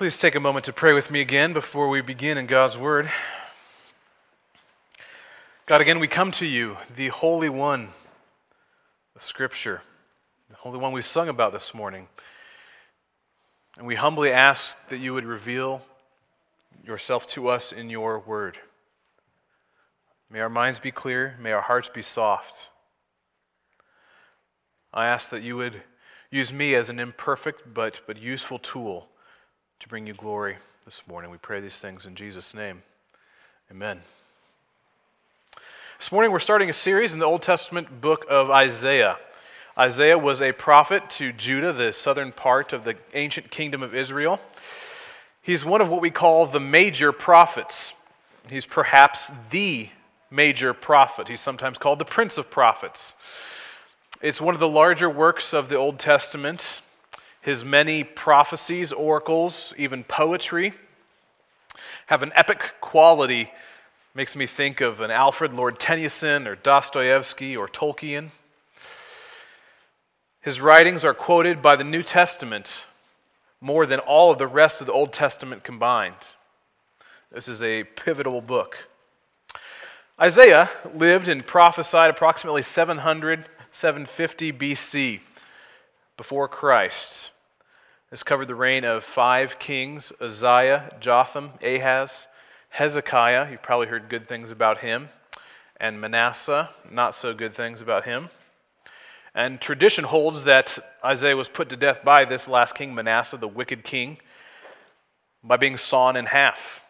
Please take a moment to pray with me again before we begin in God's Word. God, again, we come to you, the Holy One of Scripture, the Holy One we sung about this morning. And we humbly ask that you would reveal yourself to us in your Word. May our minds be clear, may our hearts be soft. I ask that you would use me as an imperfect but, but useful tool to bring you glory this morning. We pray these things in Jesus' name. Amen. This morning we're starting a series in the Old Testament book of Isaiah. Isaiah was a prophet to Judah, the southern part of the ancient kingdom of Israel. He's one of what we call the major prophets. He's perhaps the major prophet. He's sometimes called the Prince of Prophets. It's one of the larger works of the Old Testament. His many prophecies, oracles, even poetry have an epic quality. Makes me think of an Alfred Lord Tennyson or Dostoevsky or Tolkien. His writings are quoted by the New Testament more than all of the rest of the Old Testament combined. This is a pivotal book. Isaiah lived and prophesied approximately 700 750 BC, before Christ. This covered the reign of five kings Uzziah, Jotham, Ahaz, Hezekiah. You've probably heard good things about him. And Manasseh, not so good things about him. And tradition holds that Isaiah was put to death by this last king, Manasseh, the wicked king, by being sawn in half,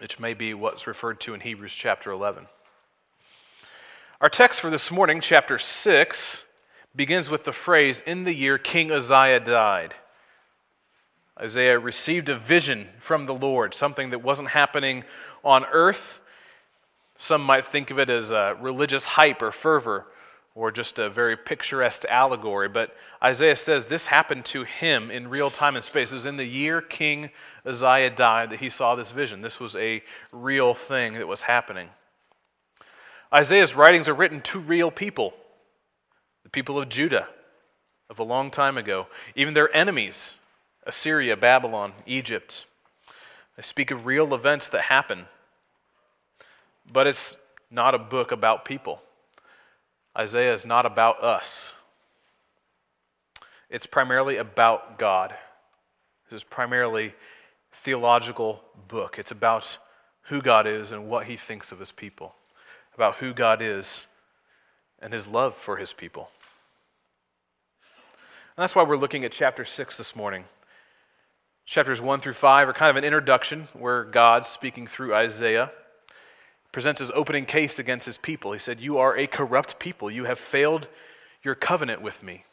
which may be what's referred to in Hebrews chapter 11. Our text for this morning, chapter 6, begins with the phrase, In the year King Uzziah died. Isaiah received a vision from the Lord, something that wasn't happening on earth. Some might think of it as a religious hype or fervor or just a very picturesque allegory. But Isaiah says this happened to him in real time and space. It was in the year King Uzziah died that he saw this vision. This was a real thing that was happening. Isaiah's writings are written to real people, the people of Judah of a long time ago, even their enemies, Assyria, Babylon, Egypt. I speak of real events that happen. But it's not a book about people. Isaiah is not about us. It's primarily about God. This is primarily theological book. It's about who God is and what he thinks of his people about who God is and his love for his people. And that's why we're looking at chapter 6 this morning. Chapters 1 through 5 are kind of an introduction where God, speaking through Isaiah, presents his opening case against his people. He said, You are a corrupt people. You have failed your covenant with me.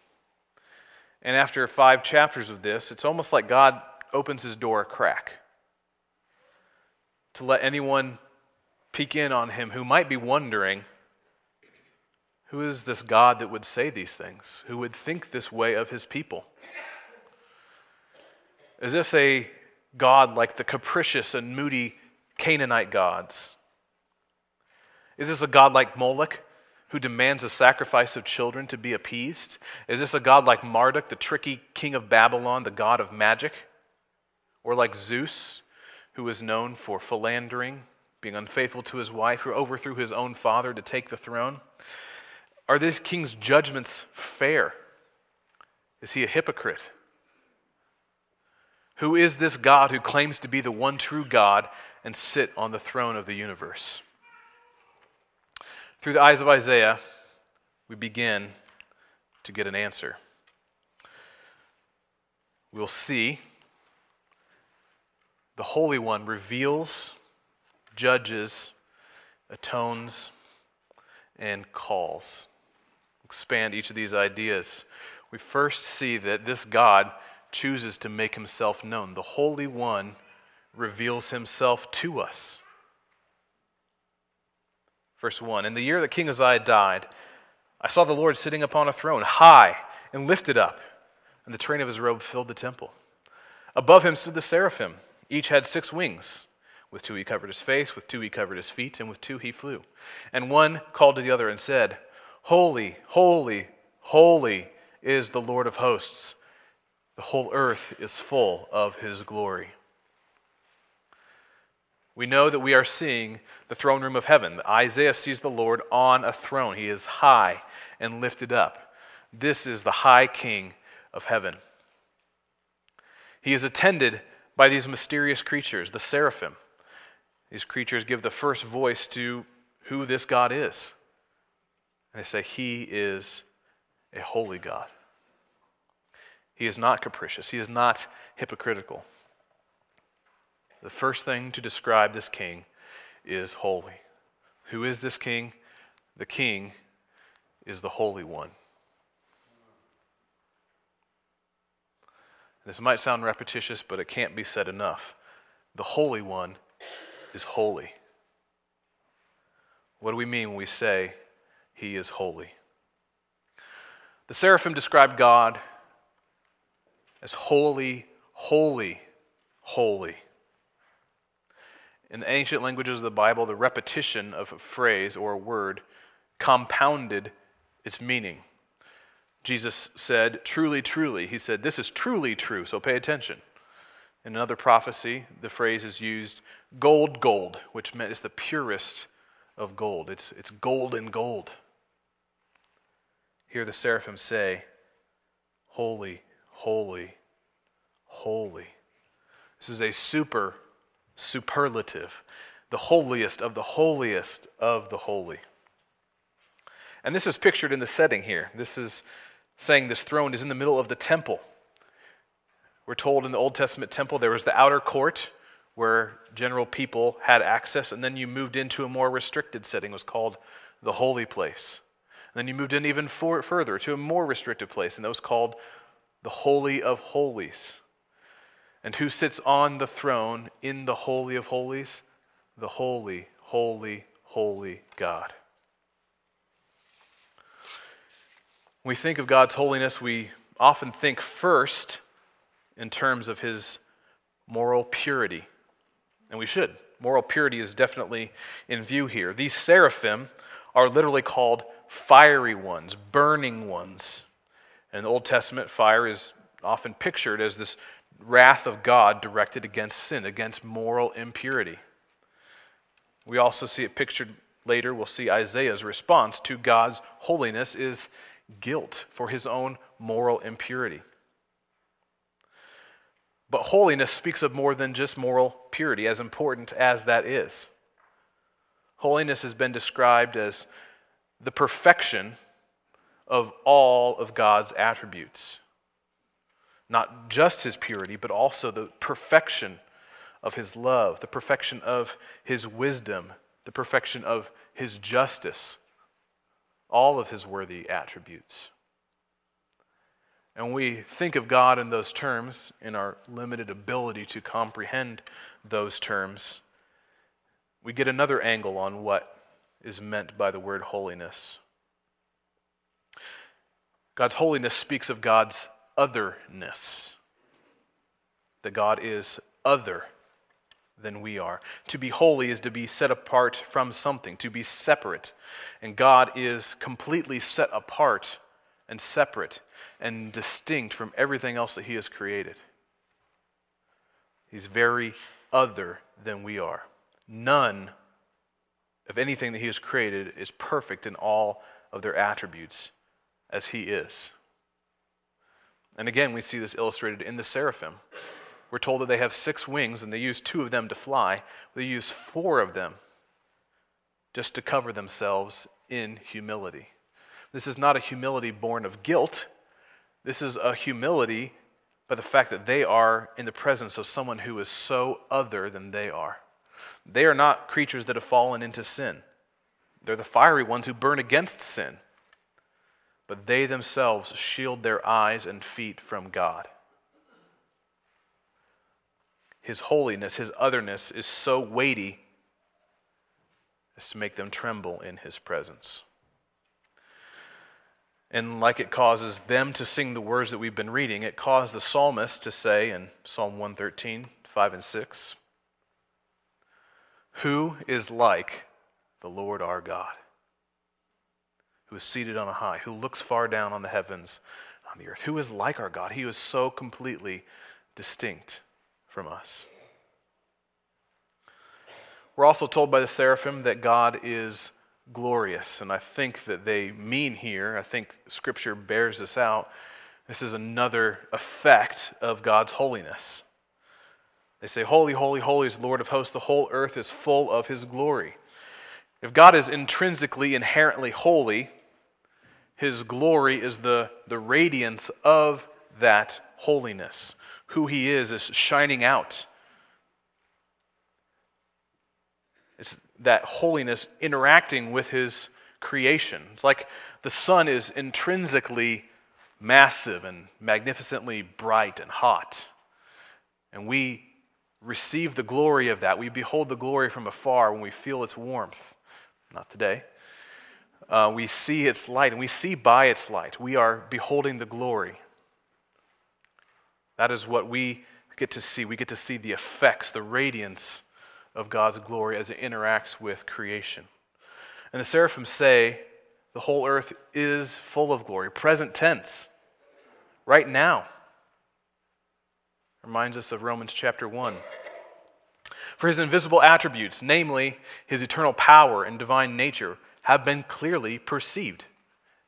And after five chapters of this, it's almost like God opens his door a crack to let anyone peek in on him who might be wondering who is this God that would say these things, who would think this way of his people? Is this a God like the capricious and moody Canaanite gods? Is this a God like Moloch, who demands a sacrifice of children to be appeased? Is this a God like Marduk, the tricky king of Babylon, the god of magic? Or like Zeus, who is known for philandering being unfaithful to his wife, who overthrew his own father to take the throne? Are this king's judgments fair? Is he a hypocrite? Who is this God who claims to be the one true God and sit on the throne of the universe? Through the eyes of Isaiah, we begin to get an answer. We'll see the Holy One reveals judges, atones, and calls. Expand each of these ideas. We first see that this God chooses to make himself known. The Holy One reveals himself to us. Verse 1 In the year that King Uzziah died, I saw the Lord sitting upon a throne, high and lifted up, and the train of his robe filled the temple. Above him stood the seraphim. Each had six wings. With two he covered his face, with two he covered his feet, and with two he flew. And one called to the other and said, Holy, holy, holy is the Lord of hosts. The whole earth is full of his glory. We know that we are seeing the throne room of heaven. Isaiah sees the Lord on a throne. He is high and lifted up. This is the high king of heaven. He is attended by these mysterious creatures, the seraphim. These creatures give the first voice to who this God is. And they say, He is a holy God. He is not capricious, He is not hypocritical. The first thing to describe this king is holy. Who is this king? The king is the Holy One. This might sound repetitious, but it can't be said enough. The Holy One is holy. What do we mean when we say he is holy? The seraphim describe God as holy, holy, holy. In the ancient languages of the Bible, the repetition of a phrase or a word compounded its meaning. Jesus said, Truly, truly. He said, This is truly true, so pay attention. In another prophecy, the phrase is used gold, gold, which meant it's the purest of gold. It's, it's golden gold. Here the seraphim say, Holy, holy, holy. This is a super superlative, the holiest of the holiest of the holy. And this is pictured in the setting here. This is saying this throne is in the middle of the temple. We're told in the Old Testament temple there was the outer court where general people had access, and then you moved into a more restricted setting, it was called the holy place. And then you moved in even for, further to a more restrictive place, and that was called the Holy of Holies. And who sits on the throne in the Holy of Holies? The holy, holy, holy God. When we think of God's holiness, we often think first in terms of his moral purity. And we should. Moral purity is definitely in view here. These seraphim are literally called fiery ones, burning ones. And in the Old Testament, fire is often pictured as this wrath of God directed against sin, against moral impurity. We also see it pictured later. We'll see Isaiah's response to God's holiness is guilt for his own moral impurity. But holiness speaks of more than just moral purity, as important as that is. Holiness has been described as the perfection of all of God's attributes not just his purity, but also the perfection of his love, the perfection of his wisdom, the perfection of his justice, all of his worthy attributes. And when we think of God in those terms, in our limited ability to comprehend those terms, we get another angle on what is meant by the word holiness. God's holiness speaks of God's otherness. That God is other than we are. To be holy is to be set apart from something, to be separate. And God is completely set apart and separate and distinct from everything else that He has created. He's very other than we are. None of anything that He has created is perfect in all of their attributes as He is. And again, we see this illustrated in the seraphim. We're told that they have six wings and they use two of them to fly. They use four of them just to cover themselves in humility. This is not a humility born of guilt. This is a humility by the fact that they are in the presence of someone who is so other than they are. They are not creatures that have fallen into sin. They're the fiery ones who burn against sin but they themselves shield their eyes and feet from God. His holiness, his otherness is so weighty as to make them tremble in his presence. And like it causes them to sing the words that we've been reading, it caused the psalmist to say in Psalm 113, 5 and 6, Who is like the Lord our God? who is seated on a high, who looks far down on the heavens, on the earth. Who is like our God? He is so completely distinct from us. We're also told by the seraphim that God is glorious, and I think that they mean here, I think Scripture bears this out. This is another effect of God's holiness. They say, Holy, holy, holy is the Lord of hosts. The whole earth is full of his glory. If God is intrinsically, inherently holy, his glory is the, the radiance of that holiness. Who he is is shining out. It's that holiness interacting with his creation. It's like the sun is intrinsically massive and magnificently bright and hot. And we receive the glory of that. We behold the glory from afar when we feel its warmth. Not today. Uh, we see its light, and we see by its light. We are beholding the glory. That is what we get to see. We get to see the effects, the radiance of God's glory as it interacts with creation. And the seraphim say, the whole earth is full of glory. Present tense, right now. Reminds us of Romans chapter 1. For his invisible attributes, namely his eternal power and divine nature, have been clearly perceived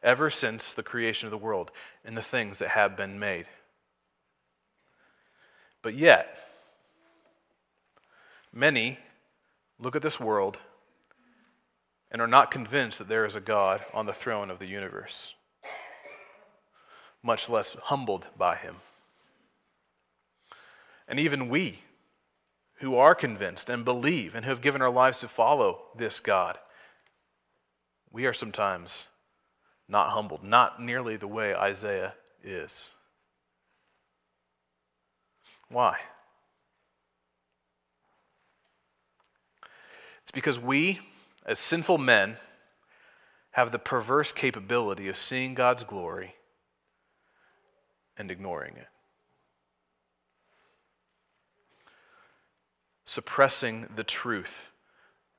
ever since the creation of the world and the things that have been made. But yet, many look at this world and are not convinced that there is a God on the throne of the universe, much less humbled by him. And even we, who are convinced and believe and who have given our lives to follow this God, we are sometimes not humbled, not nearly the way Isaiah is. Why? It's because we, as sinful men, have the perverse capability of seeing God's glory and ignoring it. Suppressing the truth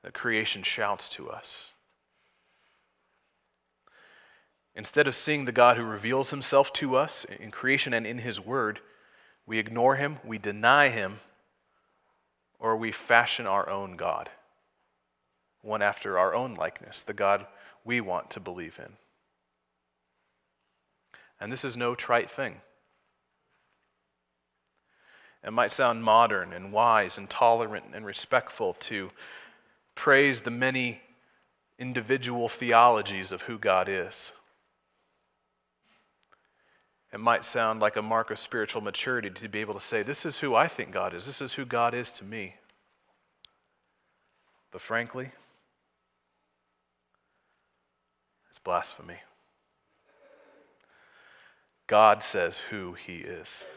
that creation shouts to us. Instead of seeing the God who reveals himself to us in creation and in his word, we ignore him, we deny him, or we fashion our own God, one after our own likeness, the God we want to believe in. And this is no trite thing. It might sound modern and wise and tolerant and respectful to praise the many individual theologies of who God is. It might sound like a mark of spiritual maturity to be able to say, This is who I think God is. This is who God is to me. But frankly, it's blasphemy. God says who he is.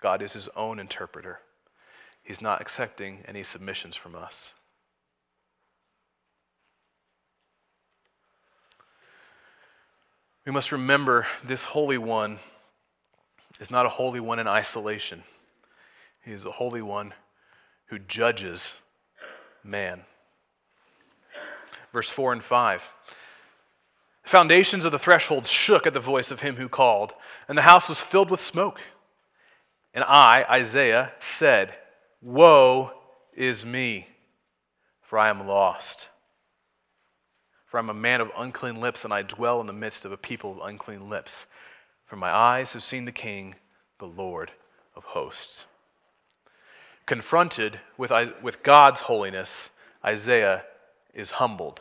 God is his own interpreter. He's not accepting any submissions from us. We must remember this Holy One is not a Holy One in isolation. He is a Holy One who judges man. Verse 4 and 5. The foundations of the threshold shook at the voice of him who called, and the house was filled with smoke. And I, Isaiah, said, Woe is me, for I am lost. For I'm a man of unclean lips, and I dwell in the midst of a people of unclean lips. For my eyes have seen the King, the Lord of hosts. Confronted with, with God's holiness, Isaiah is humbled.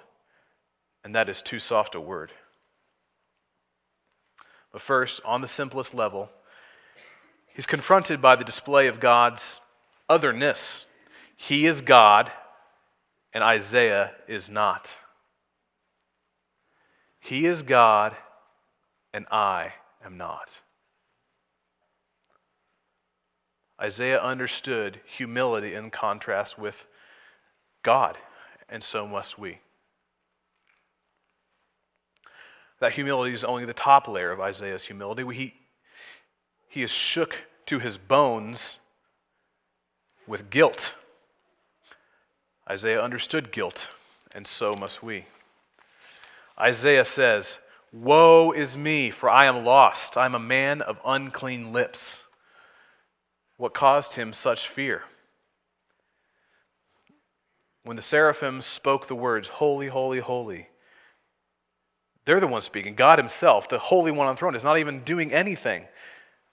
And that is too soft a word. But first, on the simplest level, he's confronted by the display of God's otherness. He is God, and Isaiah is not. He is God, and I am not. Isaiah understood humility in contrast with God, and so must we. That humility is only the top layer of Isaiah's humility. He, he is shook to his bones with guilt. Isaiah understood guilt, and so must we. Isaiah says, Woe is me, for I am lost. I am a man of unclean lips. What caused him such fear? When the seraphim spoke the words, Holy, holy, holy, they're the ones speaking. God Himself, the Holy One on the throne, is not even doing anything.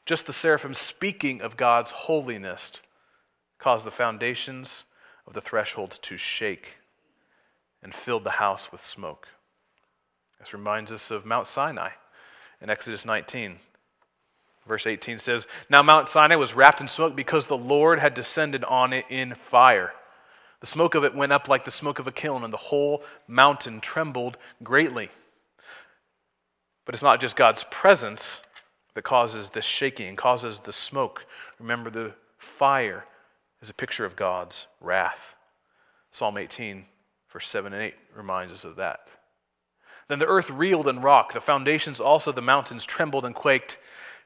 Just the seraphim speaking of God's holiness caused the foundations of the thresholds to shake and filled the house with smoke. This reminds us of Mount Sinai in Exodus 19. Verse 18 says, Now Mount Sinai was wrapped in smoke because the Lord had descended on it in fire. The smoke of it went up like the smoke of a kiln, and the whole mountain trembled greatly. But it's not just God's presence that causes this shaking, causes the smoke. Remember, the fire is a picture of God's wrath. Psalm 18, verse 7 and 8 reminds us of that. Then the earth reeled and rocked. The foundations also, the mountains trembled and quaked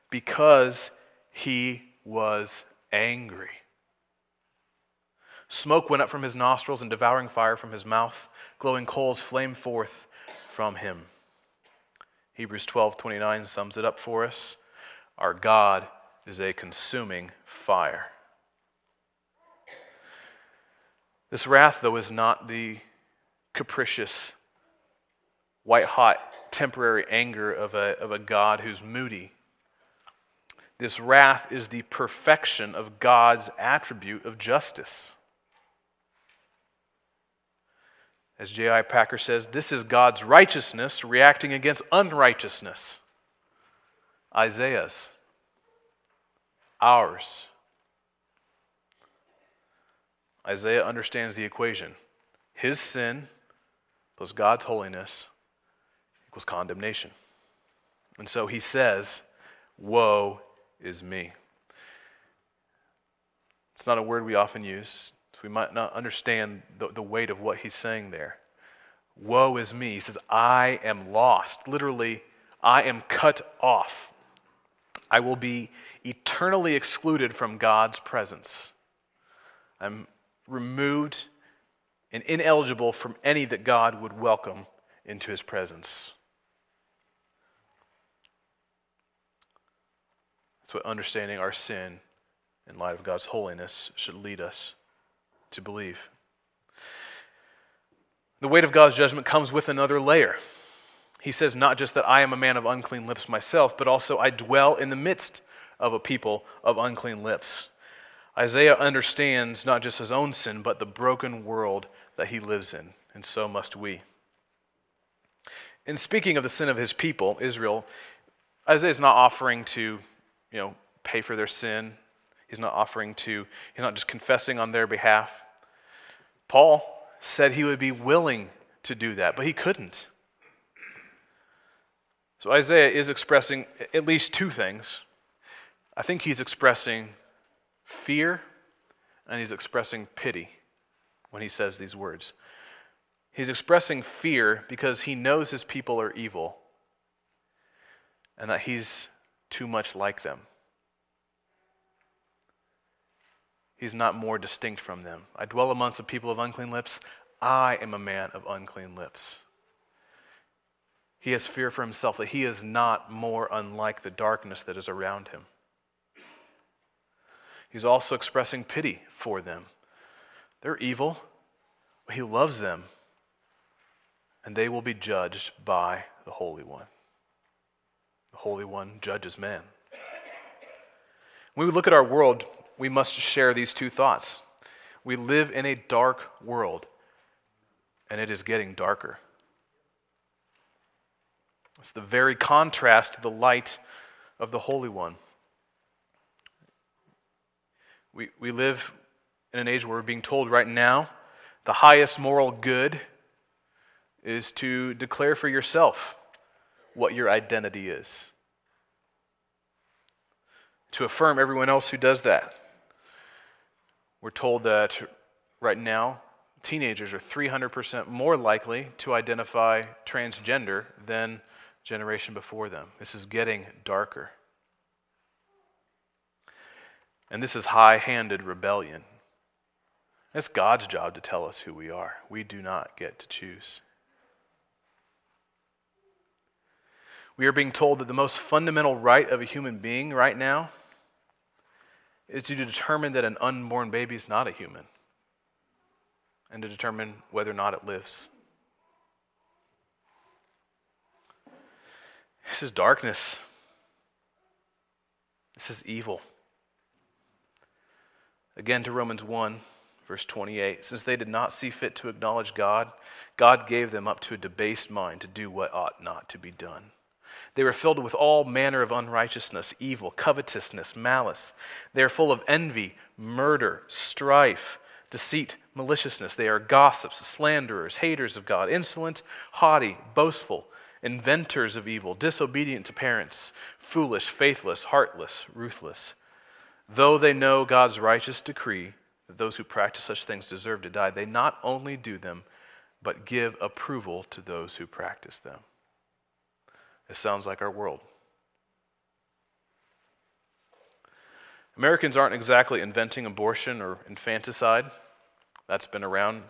because he was angry. Smoke went up from his nostrils and devouring fire from his mouth. Glowing coals flamed forth from him. Hebrews 12 29 sums it up for us. Our God is a consuming fire. This wrath, though, is not the capricious, white hot, temporary anger of a, of a God who's moody. This wrath is the perfection of God's attribute of justice. As J.I. Packer says, this is God's righteousness reacting against unrighteousness. Isaiah's, ours. Isaiah understands the equation. His sin plus God's holiness equals condemnation. And so he says, Woe is me. It's not a word we often use. So we might not understand the, the weight of what he's saying there. Woe is me. He says, I am lost. Literally, I am cut off. I will be eternally excluded from God's presence. I'm removed and ineligible from any that God would welcome into his presence. That's what understanding our sin in light of God's holiness should lead us to believe. The weight of God's judgment comes with another layer. He says, not just that I am a man of unclean lips myself, but also I dwell in the midst of a people of unclean lips. Isaiah understands not just his own sin, but the broken world that he lives in, and so must we. In speaking of the sin of his people, Israel, Isaiah is not offering to, you know, pay for their sin. He's not offering to, he's not just confessing on their behalf. Paul said he would be willing to do that, but he couldn't. So Isaiah is expressing at least two things. I think he's expressing fear and he's expressing pity when he says these words. He's expressing fear because he knows his people are evil and that he's too much like them. He's not more distinct from them. I dwell amongst the people of unclean lips. I am a man of unclean lips. He has fear for himself that he is not more unlike the darkness that is around him. He's also expressing pity for them. They're evil, but he loves them, and they will be judged by the Holy One. The Holy One judges men. When we look at our world, we must share these two thoughts. We live in a dark world, and it is getting darker. It's the very contrast to the light of the Holy One. We, we live in an age where we're being told right now the highest moral good is to declare for yourself what your identity is, to affirm everyone else who does that. We're told that right now, teenagers are 300% more likely to identify transgender than generation before them. This is getting darker. And this is high handed rebellion. It's God's job to tell us who we are. We do not get to choose. We are being told that the most fundamental right of a human being right now is to determine that an unborn baby is not a human and to determine whether or not it lives. This is darkness. This is evil. Again to Romans 1, verse 28. Since they did not see fit to acknowledge God, God gave them up to a debased mind to do what ought not to be done. They were filled with all manner of unrighteousness, evil, covetousness, malice. They are full of envy, murder, strife, deceit, maliciousness. They are gossips, slanderers, haters of God, insolent, haughty, boastful, inventors of evil, disobedient to parents, foolish, faithless, heartless, ruthless. Though they know God's righteous decree that those who practice such things deserve to die, they not only do them, but give approval to those who practice them. It sounds like our world. Americans aren't exactly inventing abortion or infanticide. That's been around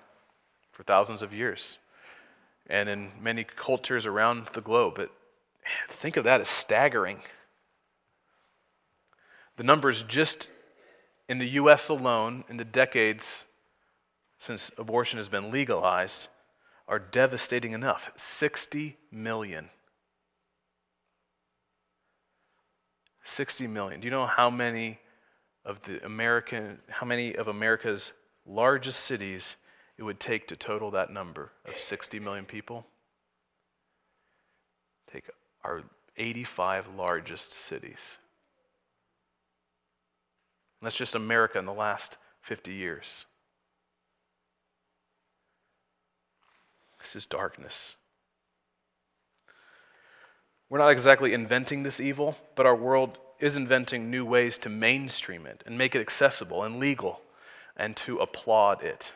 for thousands of years and in many cultures around the globe. But think of that as staggering. The numbers just in the US alone, in the decades since abortion has been legalized, are devastating enough 60 million. 60 million. Do you know how many of the American how many of America's largest cities it would take to total that number of 60 million people? Take our 85 largest cities. And that's just America in the last 50 years. This is darkness. We're not exactly inventing this evil, but our world is inventing new ways to mainstream it and make it accessible and legal and to applaud it.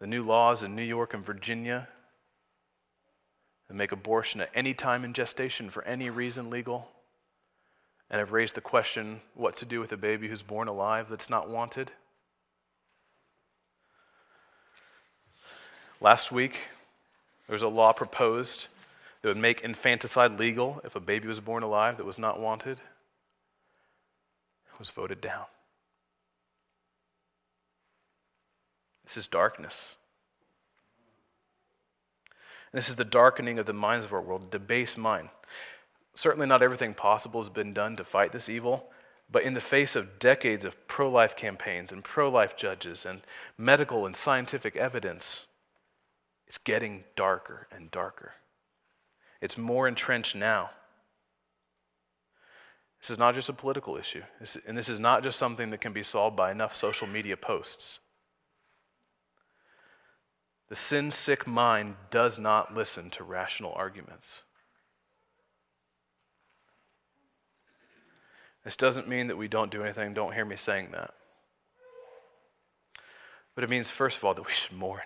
The new laws in New York and Virginia that make abortion at any time in gestation for any reason legal and have raised the question what to do with a baby who's born alive that's not wanted. Last week, there was a law proposed that would make infanticide legal if a baby was born alive that was not wanted. It was voted down. This is darkness. And this is the darkening of the minds of our world, debased mind. Certainly, not everything possible has been done to fight this evil, but in the face of decades of pro life campaigns and pro life judges and medical and scientific evidence, it's getting darker and darker. It's more entrenched now. This is not just a political issue, and this is not just something that can be solved by enough social media posts. The sin sick mind does not listen to rational arguments. This doesn't mean that we don't do anything. Don't hear me saying that. But it means, first of all, that we should mourn.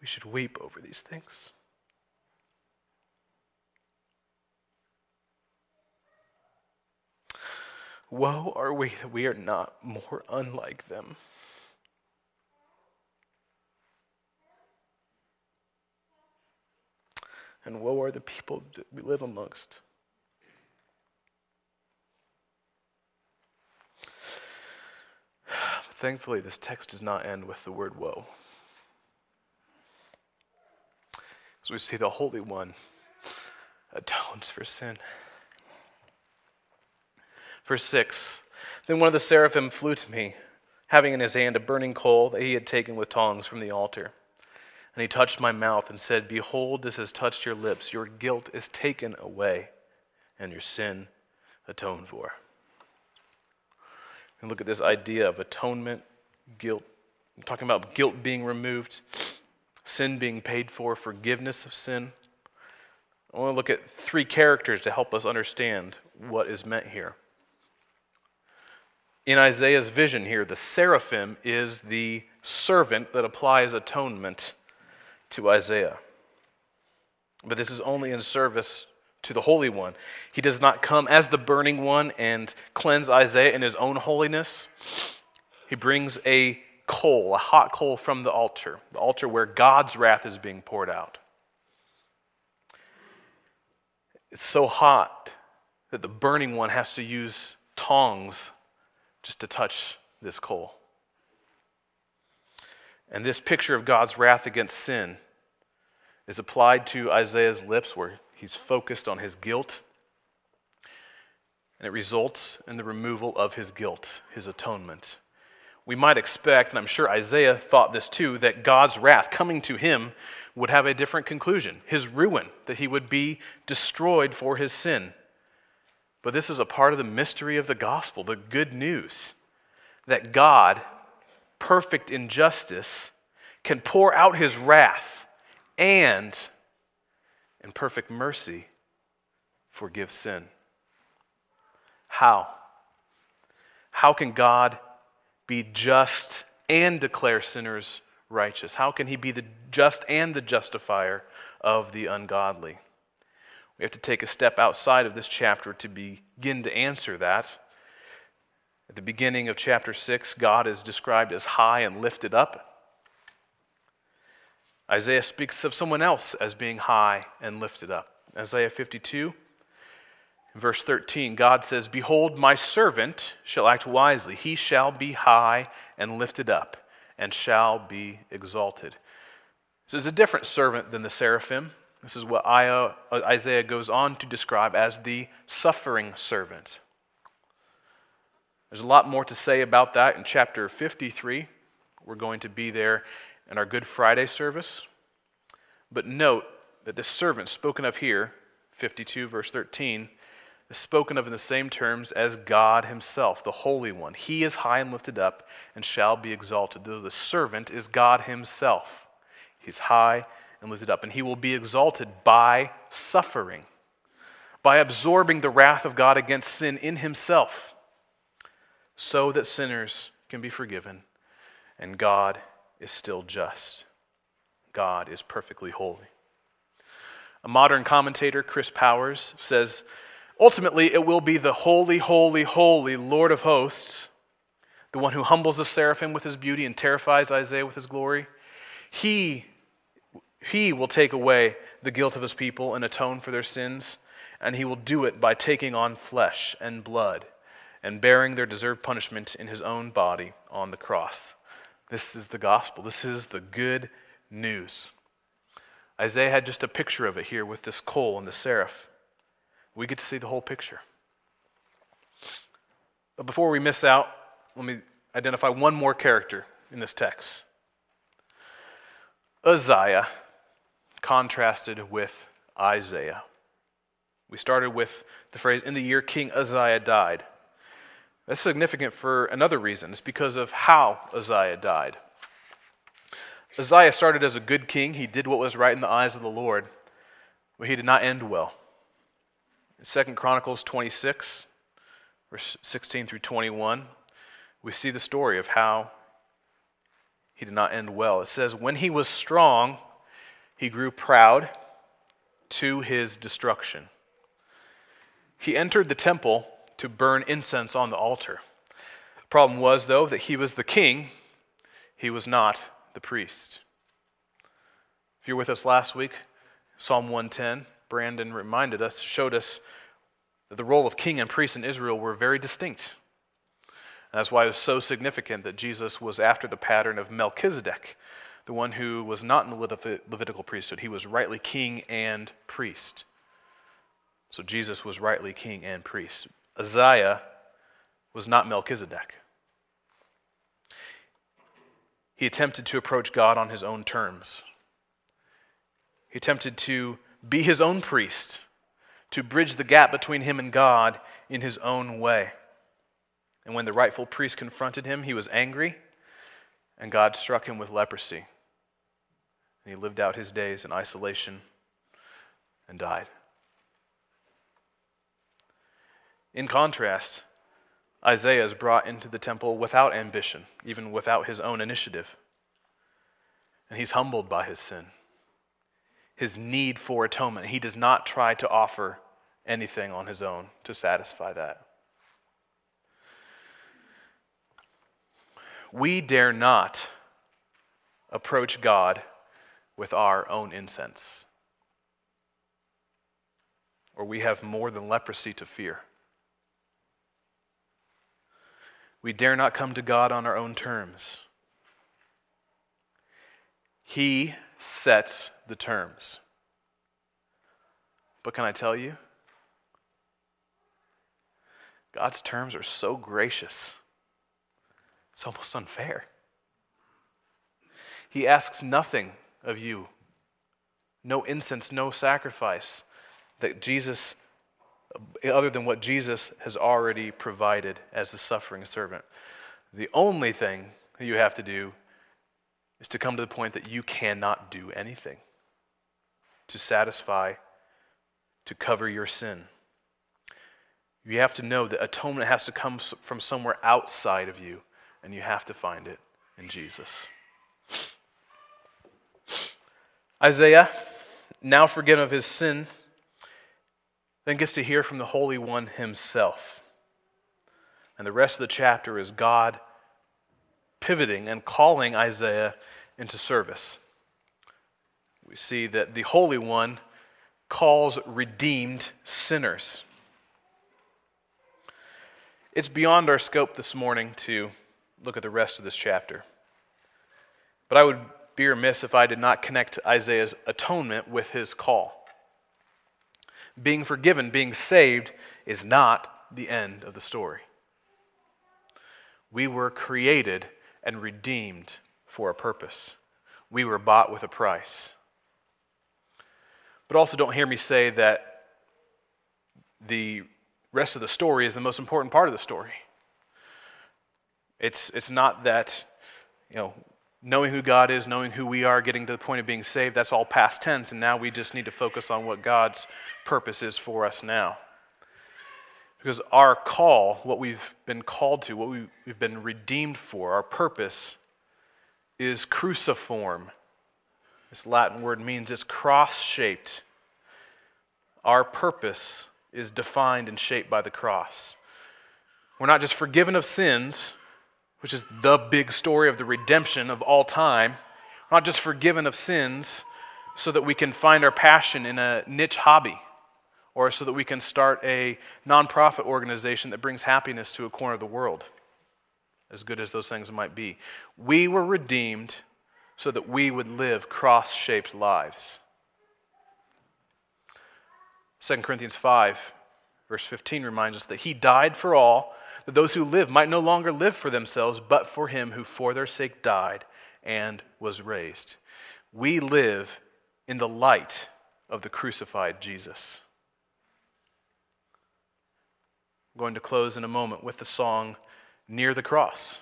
We should weep over these things. Woe are we that we are not more unlike them. And woe are the people that we live amongst. Thankfully, this text does not end with the word woe. As we see the Holy One atones for sin. Verse 6 Then one of the seraphim flew to me, having in his hand a burning coal that he had taken with tongs from the altar. And he touched my mouth and said, Behold, this has touched your lips. Your guilt is taken away, and your sin atoned for. And look at this idea of atonement, guilt. I'm talking about guilt being removed sin being paid for, forgiveness of sin. I want to look at three characters to help us understand what is meant here. In Isaiah's vision here, the seraphim is the servant that applies atonement to Isaiah. But this is only in service to the Holy One. He does not come as the burning one and cleanse Isaiah in his own holiness. he brings a coal, a hot coal from the altar, the altar where God's wrath is being poured out. It's so hot that the burning one has to use tongs just to touch this coal. And this picture of God's wrath against sin is applied to Isaiah's lips, where he's focused on his guilt. And it results in the removal of his guilt, his atonement. We might expect, and I'm sure Isaiah thought this too, that God's wrath coming to him would have a different conclusion his ruin, that he would be destroyed for his sin. But this is a part of the mystery of the gospel, the good news that God perfect in justice, can pour out his wrath and, in perfect mercy, forgive sin. How? How can God be just and declare sinners righteous? How can he be the just and the justifier of the ungodly? We have to take a step outside of this chapter to begin to answer that. At the beginning of chapter 6, God is described as high and lifted up. Isaiah speaks of someone else as being high and lifted up. Isaiah 52, verse 13, God says, Behold, my servant shall act wisely. He shall be high and lifted up, and shall be exalted. This is a different servant than the seraphim. This is what uh, Isaiah goes on to describe as the suffering servant. There's a lot more to say about that in chapter 53. We're going to be there in our Good Friday service. But note that this servant spoken of here, 52 verse 13, is spoken of in the same terms as God Himself, the Holy One. He is high and lifted up and shall be exalted, though the servant is God Himself. He's high and lifted up, and He will be exalted by suffering, by absorbing the wrath of God against sin in Himself so that sinners can be forgiven and God is still just. God is perfectly holy. A modern commentator, Chris Powers, says ultimately it will be the holy, holy, holy Lord of hosts, the one who humbles the seraphim with his beauty and terrifies Isaiah with his glory. He, he will take away the guilt of his people and atone for their sins, and he will do it by taking on flesh and blood and bearing their deserved punishment in his own body on the cross. This is the gospel. This is the good news. Isaiah had just a picture of it here with this coal and the seraph. We get to see the whole picture. But before we miss out, let me identify one more character in this text Uzziah contrasted with Isaiah. We started with the phrase, in the year King Uzziah died. That's significant for another reason. It's because of how Uzziah died. Uzziah started as a good king. He did what was right in the eyes of the Lord, but he did not end well. In 2 Chronicles 26, verse 16 through 21, we see the story of how he did not end well. It says, When he was strong, he grew proud to his destruction. He entered the temple to burn incense on the altar. The problem was, though, that he was the king, he was not the priest. If you're with us last week, Psalm 110, Brandon reminded us, showed us that the role of king and priest in Israel were very distinct. And that's why it was so significant that Jesus was after the pattern of Melchizedek, the one who was not in the Levitical priesthood. He was rightly king and priest. So Jesus was rightly king and priest. Isaiah was not Melchizedek. He attempted to approach God on his own terms. He attempted to be his own priest, to bridge the gap between him and God in his own way. And when the rightful priest confronted him, he was angry, and God struck him with leprosy. And he lived out his days in isolation and died. In contrast, Isaiah is brought into the temple without ambition, even without his own initiative. And he's humbled by his sin, his need for atonement. He does not try to offer anything on his own to satisfy that. We dare not approach God with our own incense, or we have more than leprosy to fear. We dare not come to God on our own terms. He sets the terms. But can I tell you? God's terms are so gracious, it's almost unfair. He asks nothing of you no incense, no sacrifice that Jesus, other than what Jesus has already provided as the suffering servant. The only thing that you have to do is to come to the point that you cannot do anything to satisfy, to cover your sin. You have to know that atonement has to come from somewhere outside of you, and you have to find it in Jesus. Isaiah, now forgiven of his sin, then gets to hear from the Holy One himself. And the rest of the chapter is God pivoting and calling Isaiah into service. We see that the Holy One calls redeemed sinners. It's beyond our scope this morning to look at the rest of this chapter. But I would be remiss if I did not connect Isaiah's atonement with his call. Being forgiven, being saved, is not the end of the story. We were created and redeemed for a purpose. We were bought with a price. But also, don't hear me say that the rest of the story is the most important part of the story. It's, it's not that, you know, knowing who God is, knowing who we are, getting to the point of being saved, that's all past tense, and now we just need to focus on what God's purpose is for us now. Because our call, what we've been called to, what we've been redeemed for, our purpose is cruciform. This Latin word means it's cross shaped. Our purpose is defined and shaped by the cross. We're not just forgiven of sins, which is the big story of the redemption of all time. We're not just forgiven of sins so that we can find our passion in a niche hobby or so that we can start a nonprofit organization that brings happiness to a corner of the world as good as those things might be. We were redeemed so that we would live cross shaped lives. 2 Corinthians 5, verse 15 reminds us that He died for all, that those who live might no longer live for themselves, but for Him who for their sake died and was raised. We live in the light of the crucified Jesus. I'm going to close in a moment with the song near the cross.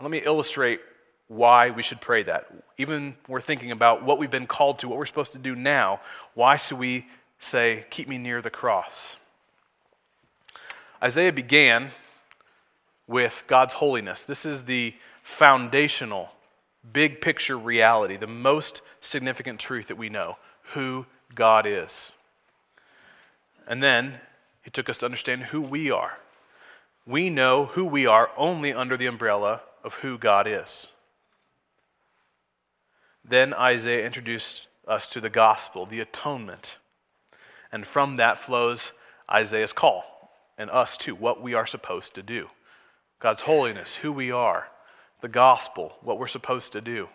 let me illustrate why we should pray that. Even we're thinking about what we've been called to, what we're supposed to do now, why should we say, Keep me near the cross? Isaiah began with God's holiness. This is the foundational, big picture reality, the most significant truth that we know who God is. And then he took us to understand who we are we know who we are only under the umbrella of who God is. Then Isaiah introduced us to the gospel, the atonement. And from that flows Isaiah's call, and us too, what we are supposed to do. God's holiness, who we are, the gospel, what we're supposed to do.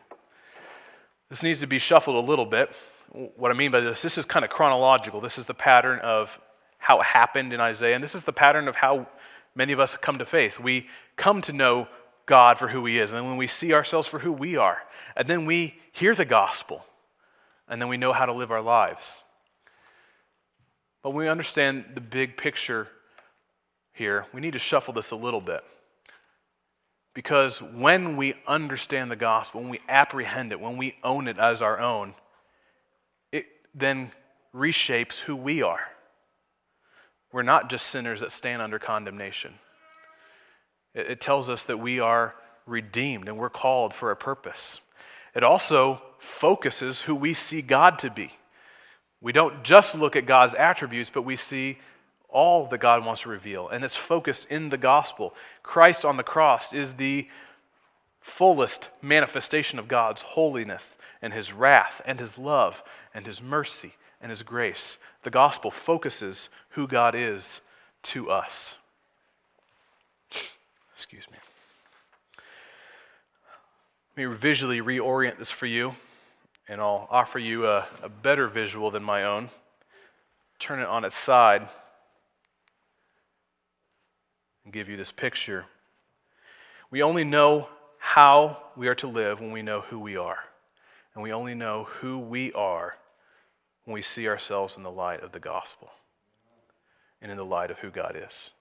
This needs to be shuffled a little bit. What I mean by this, this is kind of chronological. This is the pattern of how it happened in Isaiah, and this is the pattern of how many of us come to faith. We come to know God for who He is, and then when we see ourselves for who we are, and then we hear the gospel, and then we know how to live our lives. But when we understand the big picture here, we need to shuffle this a little bit. Because when we understand the gospel, when we apprehend it, when we own it as our own, it then reshapes who we are. We're not just sinners that stand under condemnation. It, it tells us that we are redeemed and we're called for a purpose. It also focuses who we see God to be. We don't just look at God's attributes, but we see all that God wants to reveal, and it's focused in the gospel. Christ on the cross is the fullest manifestation of God's holiness and his wrath and his love and his mercy and his grace. The gospel focuses who God is to us. Excuse me. Let me visually reorient this for you, and I'll offer you a, a better visual than my own. Turn it on its side and give you this picture. We only know how we are to live when we know who we are. And we only know who we are when we see ourselves in the light of the gospel and in the light of who God is.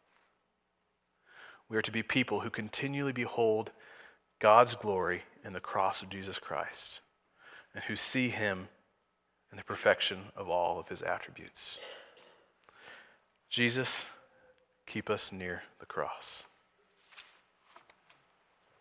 We are to be people who continually behold God's glory in the cross of Jesus Christ and who see him in the perfection of all of his attributes. Jesus, keep us near the cross.